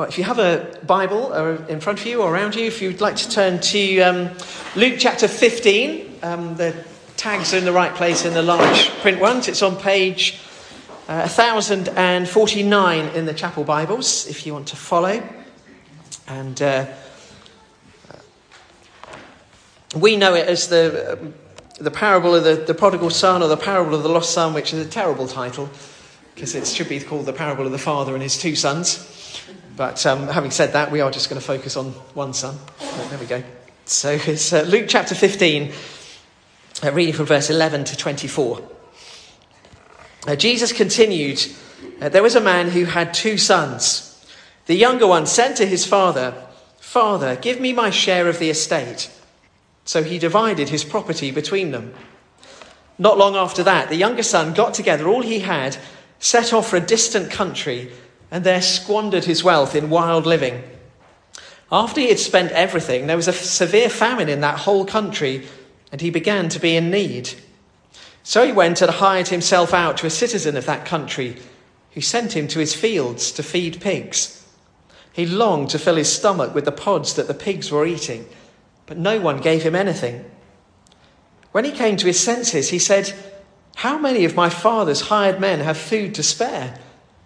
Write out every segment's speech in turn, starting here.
Well, if you have a Bible in front of you or around you, if you'd like to turn to um, Luke chapter 15, um, the tags are in the right place in the large print ones. It's on page uh, 1049 in the chapel Bibles, if you want to follow. And uh, we know it as the, um, the parable of the, the prodigal son or the parable of the lost son, which is a terrible title because it should be called the parable of the father and his two sons. But um, having said that, we are just going to focus on one son. there we go. So it's uh, Luke chapter 15, uh, reading from verse 11 to 24. Uh, Jesus continued uh, There was a man who had two sons. The younger one said to his father, Father, give me my share of the estate. So he divided his property between them. Not long after that, the younger son got together all he had, set off for a distant country and there squandered his wealth in wild living. After he had spent everything, there was a severe famine in that whole country, and he began to be in need. So he went and hired himself out to a citizen of that country, who sent him to his fields to feed pigs. He longed to fill his stomach with the pods that the pigs were eating, but no one gave him anything. When he came to his senses, he said, How many of my father's hired men have food to spare?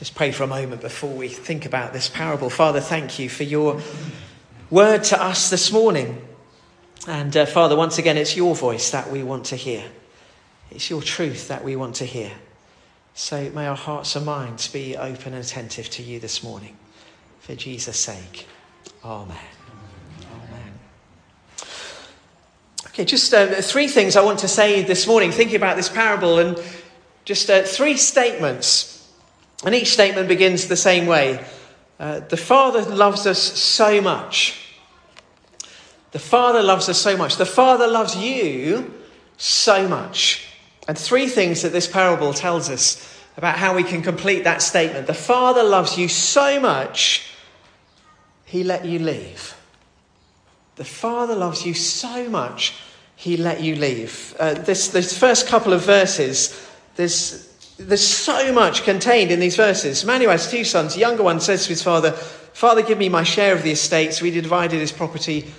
Just pray for a moment before we think about this parable. Father, thank you for your word to us this morning. And uh, Father, once again, it's your voice that we want to hear. It's your truth that we want to hear. So may our hearts and minds be open and attentive to you this morning. For Jesus' sake. Amen. Okay, just uh, three things I want to say this morning, thinking about this parable, and just uh, three statements and each statement begins the same way uh, The Father loves us so much. The Father loves us so much. The Father loves you so much. And three things that this parable tells us about how we can complete that statement. The Father loves you so much, He let you leave. The Father loves you so much, He let you leave. Uh, this, this first couple of verses, there's there's so much contained in these verses. Man who has two sons, the younger one says to his father, Father, give me my share of the estate. So he divided his property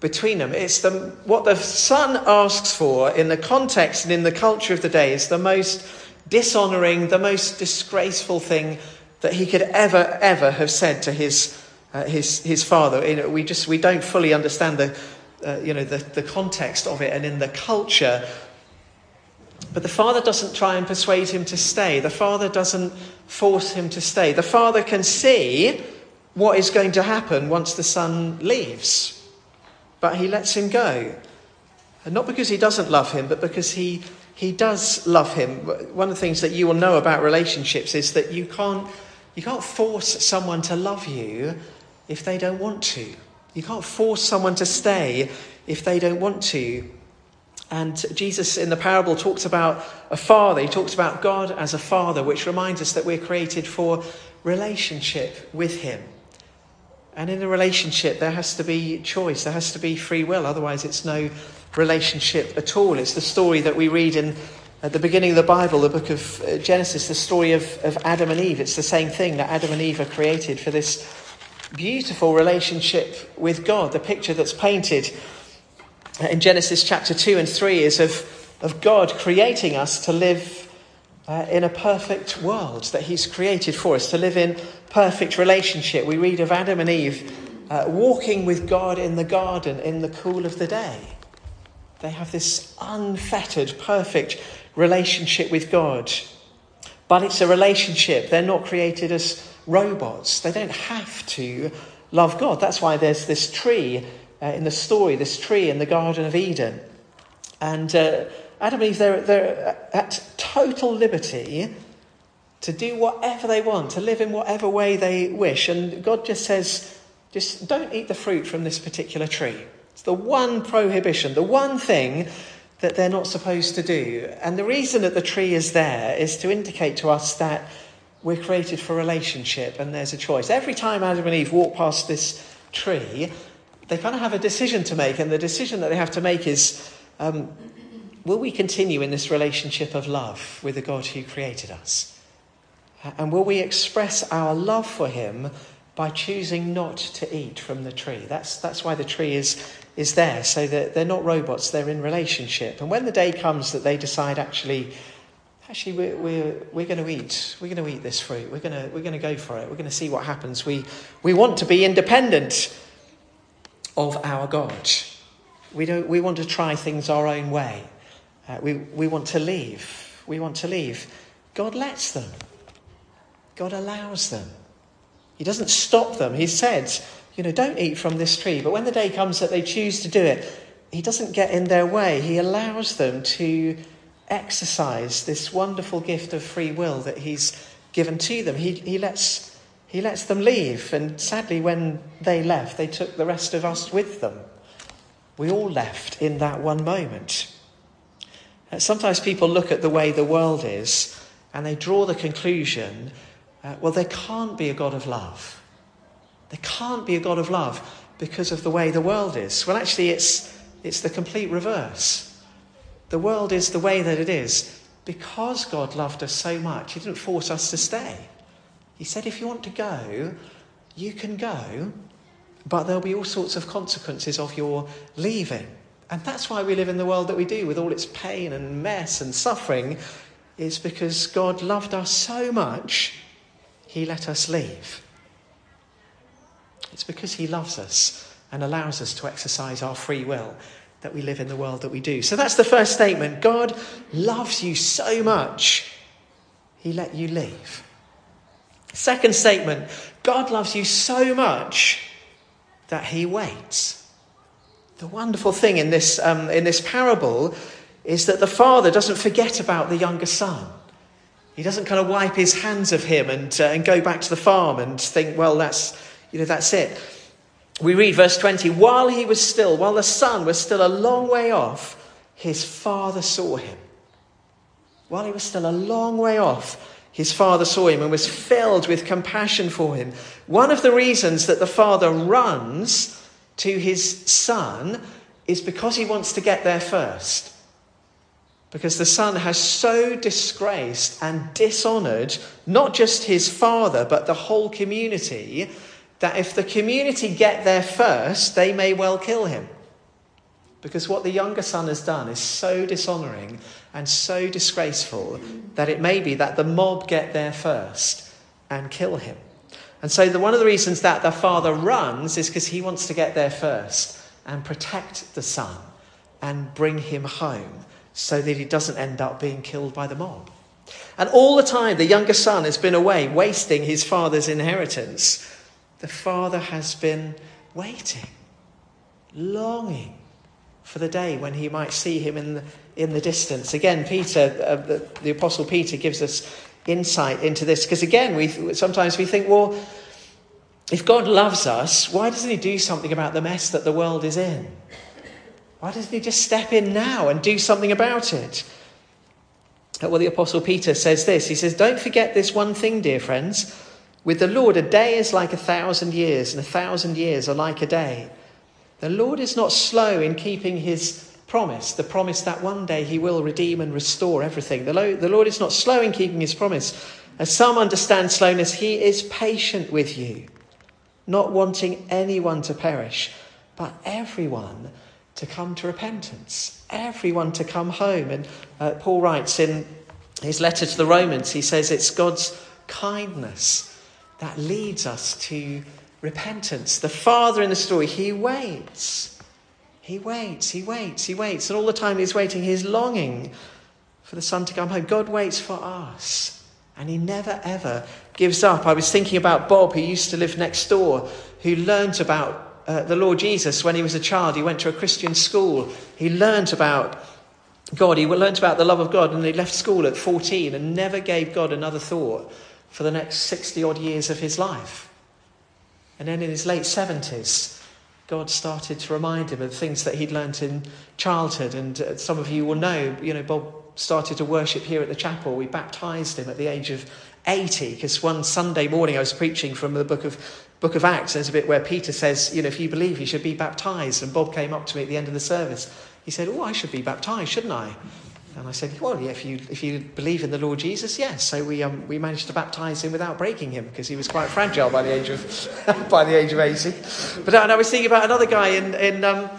between them. It's the, what the son asks for in the context and in the culture of the day is the most dishonoring, the most disgraceful thing that he could ever, ever have said to his, uh, his, his father. You know, we just we don't fully understand the, uh, you know, the, the context of it and in the culture but the father doesn't try and persuade him to stay. The father doesn't force him to stay. The father can see what is going to happen once the son leaves. But he lets him go. And not because he doesn't love him, but because he, he does love him. One of the things that you will know about relationships is that you can't, you can't force someone to love you if they don't want to. You can't force someone to stay if they don't want to. And Jesus in the parable talks about a father. He talks about God as a father, which reminds us that we're created for relationship with Him. And in a relationship, there has to be choice, there has to be free will. Otherwise, it's no relationship at all. It's the story that we read in at the beginning of the Bible, the book of uh, Genesis, the story of, of Adam and Eve. It's the same thing that Adam and Eve are created for this beautiful relationship with God. The picture that's painted in Genesis chapter 2 and 3 is of, of God creating us to live uh, in a perfect world that He's created for us to live in perfect relationship. We read of Adam and Eve uh, walking with God in the garden in the cool of the day. They have this unfettered, perfect relationship with God. But it's a relationship. They're not created as robots. They don't have to love God. That's why there's this tree uh, in the story, this tree in the Garden of Eden. And uh, Adam and Eve, they're, they're at total liberty to do whatever they want, to live in whatever way they wish. And God just says, just don't eat the fruit from this particular tree. It's the one prohibition, the one thing that they're not supposed to do. And the reason that the tree is there is to indicate to us that we're created for relationship and there's a choice. Every time Adam and Eve walk past this tree, they kind of have a decision to make, and the decision that they have to make is um, will we continue in this relationship of love with the God who created us? And will we express our love for Him by choosing not to eat from the tree? That's, that's why the tree is, is there, so that they're not robots, they're in relationship. And when the day comes that they decide, actually, actually we're, we're, we're going to eat we're going to eat this fruit we're going to, we're going to go for it we're going to see what happens we, we want to be independent of our God. We, don't, we want to try things our own way. Uh, we, we want to leave. We want to leave. God lets them. God allows them. He doesn't stop them. He said, you know, don't eat from this tree. But when the day comes that they choose to do it, he doesn't get in their way. He allows them to exercise this wonderful gift of free will that he's given to them. He, he lets he lets them leave, and sadly, when they left, they took the rest of us with them. We all left in that one moment. Uh, sometimes people look at the way the world is and they draw the conclusion uh, well, there can't be a God of love. There can't be a God of love because of the way the world is. Well, actually, it's, it's the complete reverse. The world is the way that it is because God loved us so much, He didn't force us to stay. He said, if you want to go, you can go, but there'll be all sorts of consequences of your leaving. And that's why we live in the world that we do, with all its pain and mess and suffering, is because God loved us so much, He let us leave. It's because He loves us and allows us to exercise our free will that we live in the world that we do. So that's the first statement. God loves you so much, He let you leave. Second statement God loves you so much that he waits. The wonderful thing in this, um, in this parable is that the father doesn't forget about the younger son. He doesn't kind of wipe his hands of him and, uh, and go back to the farm and think, well, that's, you know, that's it. We read verse 20 while he was still, while the son was still a long way off, his father saw him. While he was still a long way off, his father saw him and was filled with compassion for him. One of the reasons that the father runs to his son is because he wants to get there first. Because the son has so disgraced and dishonored not just his father, but the whole community, that if the community get there first, they may well kill him. Because what the younger son has done is so dishonoring and so disgraceful that it may be that the mob get there first and kill him. And so, the, one of the reasons that the father runs is because he wants to get there first and protect the son and bring him home so that he doesn't end up being killed by the mob. And all the time, the younger son has been away, wasting his father's inheritance. The father has been waiting, longing for the day when he might see him in the, in the distance. Again, Peter, uh, the, the, Apostle Peter, gives us insight into this because, again, we, sometimes we think, well, if God loves us, why doesn't he do something about the mess that the world is in? Why doesn't he just step in now and do something about it? Uh, well, the Apostle Peter says this He says, Don't forget this one thing, dear friends. With the Lord, a day is like a thousand years, and a thousand years are like a day. The Lord is not slow in keeping his promise, the promise that one day he will redeem and restore everything. The Lord is not slow in keeping his promise. As some understand slowness, he is patient with you, not wanting anyone to perish, but everyone to come to repentance, everyone to come home. And uh, Paul writes in his letter to the Romans, he says it's God's kindness that leads us to repentance. The father in the story, he waits. He waits, he waits, he waits. And all the time he's waiting, he's longing for the son to come home. God waits for us. And he never ever gives up. I was thinking about Bob, who used to live next door, who learnt about uh, the Lord Jesus when he was a child. He went to a Christian school. He learnt about God. He learnt about the love of God, and he left school at 14 and never gave God another thought for the next 60 odd years of his life. And then in his late 70s, God started to remind him of things that he'd learnt in childhood. And uh, some of you will know, you know, Bob started to worship here at the chapel. We baptized him at the age of 80 because one Sunday morning I was preaching from the book of book of Acts. There's a bit where Peter says, you know, if you believe, you should be baptized. And Bob came up to me at the end of the service. He said, "Oh, I should be baptized, shouldn't I?" And I said, well, yeah, if you, if you believe in the Lord Jesus, yes. So we, um, we managed to baptize him without breaking him because he was quite fragile by the age of, by the age of 80. But and I was thinking about another guy in, in, um,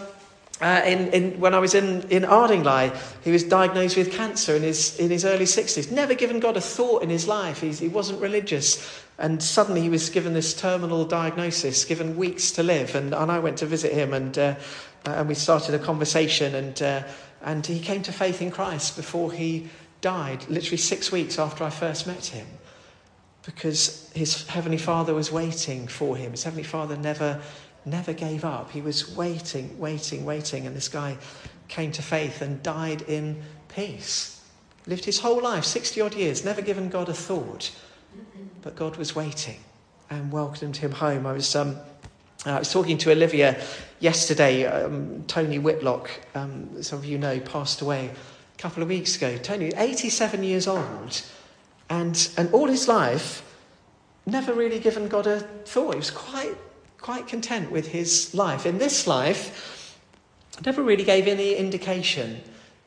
uh, in, in, when I was in, in Ardingly, he was diagnosed with cancer in his, in his early 60s. Never given God a thought in his life. He's, he wasn't religious. And suddenly he was given this terminal diagnosis, given weeks to live. And, and I went to visit him and, uh, and we started a conversation. And, uh, and he came to faith in Christ before he died, literally six weeks after I first met him. Because his Heavenly Father was waiting for him. His Heavenly Father never, never gave up. He was waiting, waiting, waiting. And this guy came to faith and died in peace. Lived his whole life, 60 odd years, never given God a thought. But God was waiting and welcomed him home. I was um, uh, I was talking to Olivia yesterday. Um, Tony Whitlock, um, some of you know, passed away a couple of weeks ago. Tony, 87 years old, and, and all his life, never really given God a thought. He was quite, quite content with his life. In this life, never really gave any indication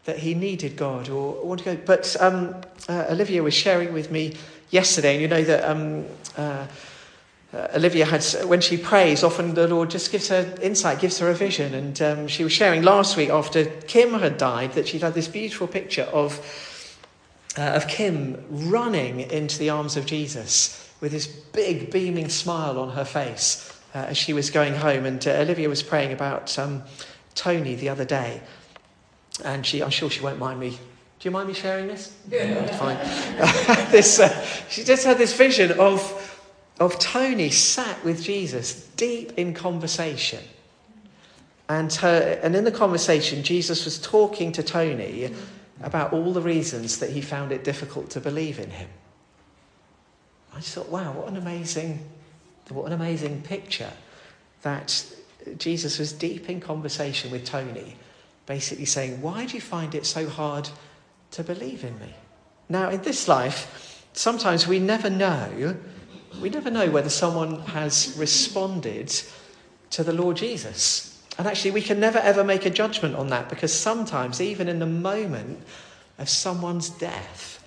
that he needed God or wanted to go. But um, uh, Olivia was sharing with me yesterday, and you know that. Um, uh, uh, Olivia had, when she prays, often the Lord just gives her insight, gives her a vision. And um, she was sharing last week after Kim had died that she'd had this beautiful picture of, uh, of Kim running into the arms of Jesus with this big beaming smile on her face uh, as she was going home. And uh, Olivia was praying about um, Tony the other day. And she, I'm sure she won't mind me do you mind me sharing this? Yeah. Fine. this, uh, she just had this vision of of Tony sat with Jesus deep in conversation. And, her, and in the conversation, Jesus was talking to Tony about all the reasons that he found it difficult to believe in him. I just thought, wow, what an amazing, what an amazing picture that Jesus was deep in conversation with Tony, basically saying, Why do you find it so hard to believe in me? Now, in this life, sometimes we never know we never know whether someone has responded to the Lord Jesus. And actually, we can never ever make a judgment on that because sometimes, even in the moment of someone's death,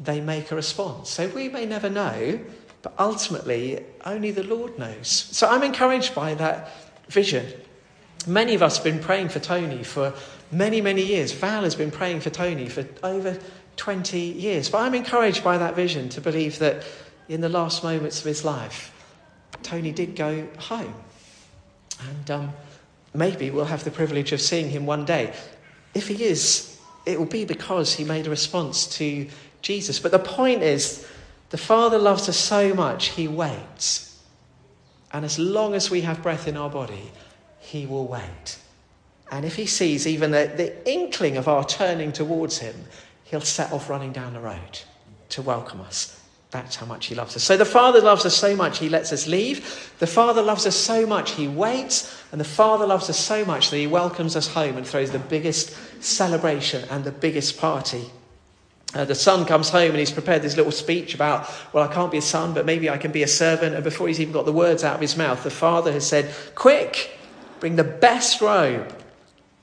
they make a response. So we may never know, but ultimately, only the Lord knows. So I'm encouraged by that vision. Many of us have been praying for Tony for many, many years. Val has been praying for Tony for over 20 years. But I'm encouraged by that vision to believe that in the last moments of his life, Tony did go home. And um, maybe we'll have the privilege of seeing him one day. If he is, it will be because he made a response to Jesus. But the point is, the Father loves us so much, he waits. And as long as we have breath in our body, he will wait. And if he sees even the, the inkling of our turning towards him, he'll set off running down the road to welcome us. That's how much he loves us. So the Father loves us so much he lets us leave. The Father loves us so much he waits. And the Father loves us so much that he welcomes us home and throws the biggest celebration and the biggest party. Uh, the son comes home and he's prepared this little speech about, well, I can't be a son, but maybe I can be a servant. And before he's even got the words out of his mouth, the father has said, Quick, bring the best robe,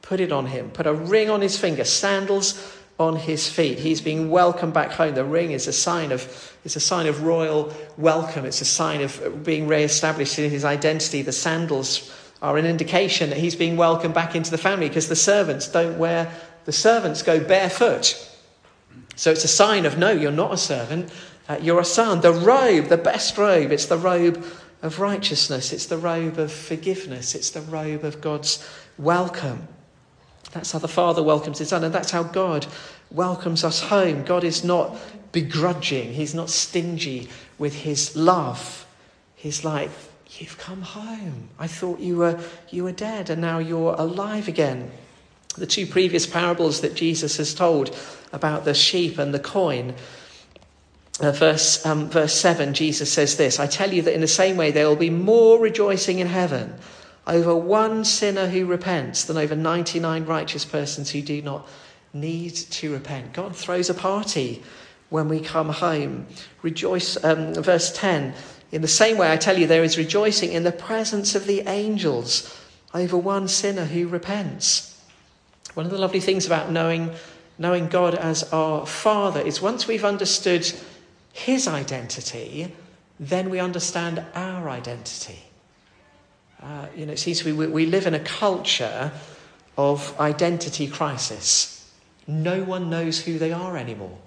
put it on him, put a ring on his finger, sandals on his feet. He's being welcomed back home. The ring is a sign of, it's a sign of royal welcome. It's a sign of being re-established in his identity. The sandals are an indication that he's being welcomed back into the family because the servants don't wear, the servants go barefoot. So it's a sign of no, you're not a servant, uh, you're a son. The robe, the best robe, it's the robe of righteousness, it's the robe of forgiveness, it's the robe of God's welcome. That's how the Father welcomes his Son, and that's how God welcomes us home. God is not begrudging, He's not stingy with His love. He's like, You've come home. I thought you were, you were dead, and now you're alive again. The two previous parables that Jesus has told about the sheep and the coin. Uh, verse, um, verse 7, Jesus says this I tell you that in the same way there will be more rejoicing in heaven over one sinner who repents than over 99 righteous persons who do not need to repent. God throws a party when we come home. Rejoice, um, verse 10 In the same way, I tell you, there is rejoicing in the presence of the angels over one sinner who repents. One of the lovely things about knowing, knowing God as our Father is once we've understood His identity, then we understand our identity. Uh, you know, it seems we, we live in a culture of identity crisis. No one knows who they are anymore.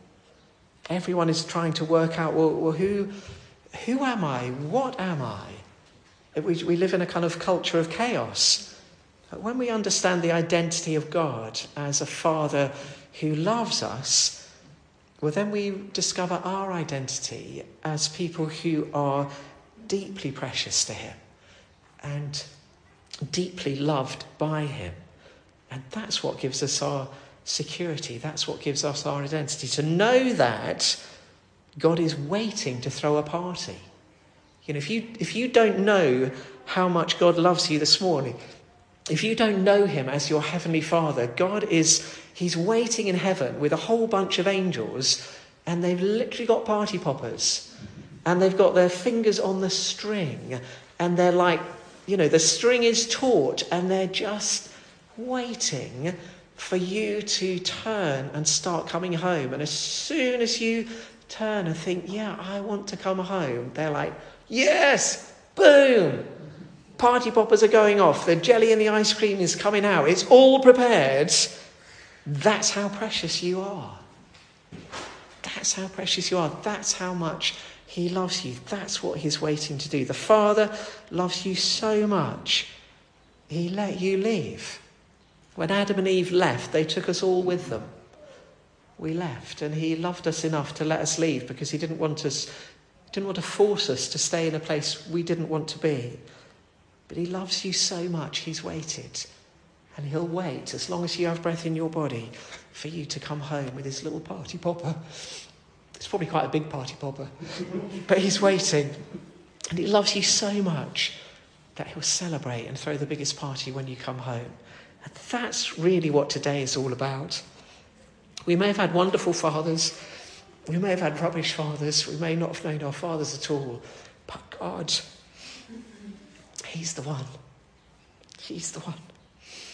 Everyone is trying to work out, well, well who, who am I? What am I? We, we live in a kind of culture of chaos. When we understand the identity of God as a Father who loves us, well, then we discover our identity as people who are deeply precious to Him and deeply loved by Him. And that's what gives us our security. That's what gives us our identity. To know that God is waiting to throw a party. You know, if you, if you don't know how much God loves you this morning, if you don't know Him as your Heavenly Father, God is, He's waiting in heaven with a whole bunch of angels, and they've literally got party poppers, and they've got their fingers on the string, and they're like, you know, the string is taut, and they're just waiting for you to turn and start coming home. And as soon as you turn and think, yeah, I want to come home, they're like, yes, boom. Party poppers are going off. The jelly and the ice cream is coming out. It's all prepared. That's how precious you are. That's how precious you are. That's how much He loves you. That's what He's waiting to do. The Father loves you so much, He let you leave. When Adam and Eve left, they took us all with them. We left, and He loved us enough to let us leave because He didn't want us, didn't want to force us to stay in a place we didn't want to be. But He loves you so much, He's waited. And He'll wait as long as you have breath in your body for you to come home with His little party popper. It's probably quite a big party popper, but He's waiting. And He loves you so much that He'll celebrate and throw the biggest party when you come home. And that's really what today is all about. We may have had wonderful fathers, we may have had rubbish fathers, we may not have known our fathers at all, but God, He's the one. He's the one.